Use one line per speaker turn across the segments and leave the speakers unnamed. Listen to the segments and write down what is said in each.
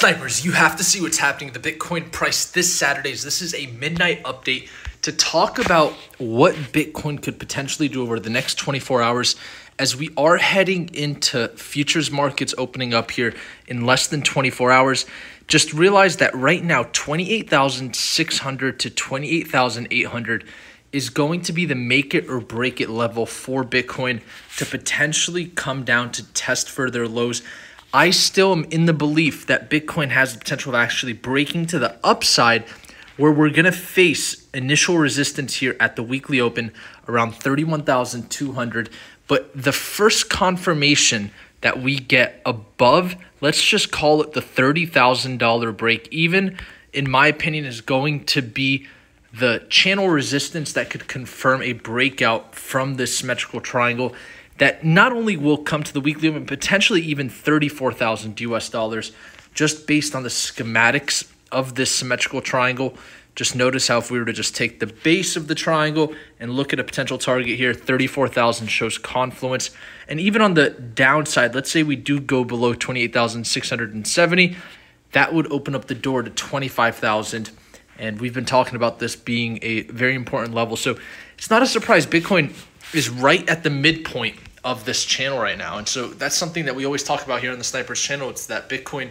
Snipers, you have to see what's happening. The Bitcoin price this Saturday. This is a midnight update to talk about what Bitcoin could potentially do over the next 24 hours as we are heading into futures markets opening up here in less than 24 hours. Just realize that right now, 28,600 to 28,800 is going to be the make it or break it level for Bitcoin to potentially come down to test further lows. I still am in the belief that Bitcoin has the potential of actually breaking to the upside where we're going to face initial resistance here at the weekly open around 31,200. But the first confirmation that we get above, let's just call it the $30,000 break even, in my opinion, is going to be the channel resistance that could confirm a breakout from this symmetrical triangle that not only will come to the weekly but potentially even 34,000 US dollars just based on the schematics of this symmetrical triangle. Just notice how if we were to just take the base of the triangle and look at a potential target here, 34,000 shows confluence. And even on the downside, let's say we do go below 28,670, that would open up the door to 25,000. And we've been talking about this being a very important level. So it's not a surprise. Bitcoin is right at the midpoint of this channel right now. And so that's something that we always talk about here on the Snipers channel. It's that Bitcoin,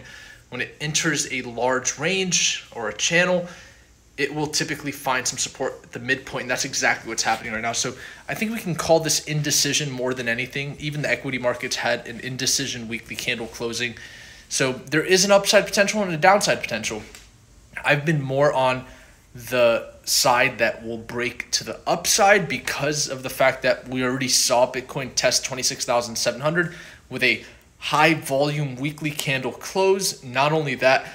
when it enters a large range or a channel, it will typically find some support at the midpoint. And that's exactly what's happening right now. So I think we can call this indecision more than anything. Even the equity markets had an indecision weekly candle closing. So there is an upside potential and a downside potential. I've been more on the side that will break to the upside because of the fact that we already saw Bitcoin test 26,700 with a high volume weekly candle close. Not only that,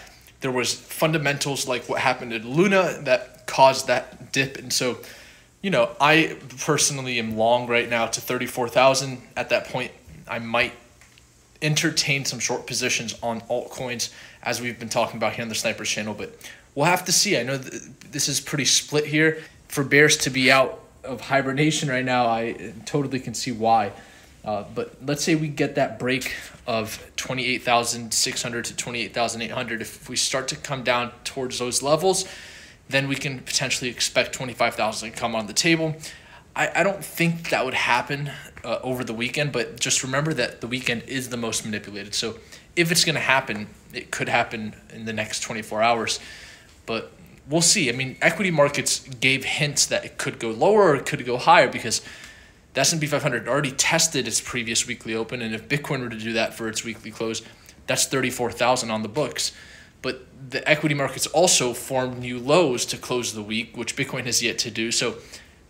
there was fundamentals like what happened in Luna that caused that dip. And so, you know, I personally am long right now to 34,000. At that point, I might entertain some short positions on altcoins as we've been talking about here on the Snipers channel, but we'll have to see. I know this is pretty split here. For bears to be out of hibernation right now, I totally can see why. Uh, but let's say we get that break of 28,600 to 28,800. If we start to come down towards those levels, then we can potentially expect 25,000 to come on the table. I, I don't think that would happen uh, over the weekend, but just remember that the weekend is the most manipulated. So if it's going to happen, it could happen in the next 24 hours. But we'll see. I mean, equity markets gave hints that it could go lower or it could go higher because the S&P 500 already tested its previous weekly open, and if Bitcoin were to do that for its weekly close, that's 34,000 on the books. But the equity markets also formed new lows to close the week, which Bitcoin has yet to do. So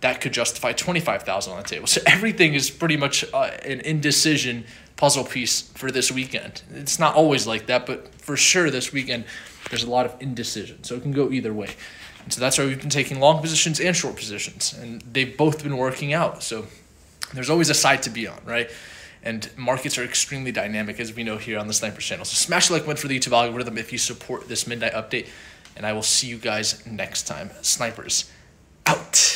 that could justify 25,000 on the table. So everything is pretty much uh, an indecision puzzle piece for this weekend. It's not always like that, but for sure this weekend there's a lot of indecision. So it can go either way. And so that's why we've been taking long positions and short positions, and they've both been working out. So there's always a side to be on, right? And markets are extremely dynamic, as we know here on the Snipers channel. So smash like button for the YouTube algorithm if you support this midnight update, and I will see you guys next time. Snipers out.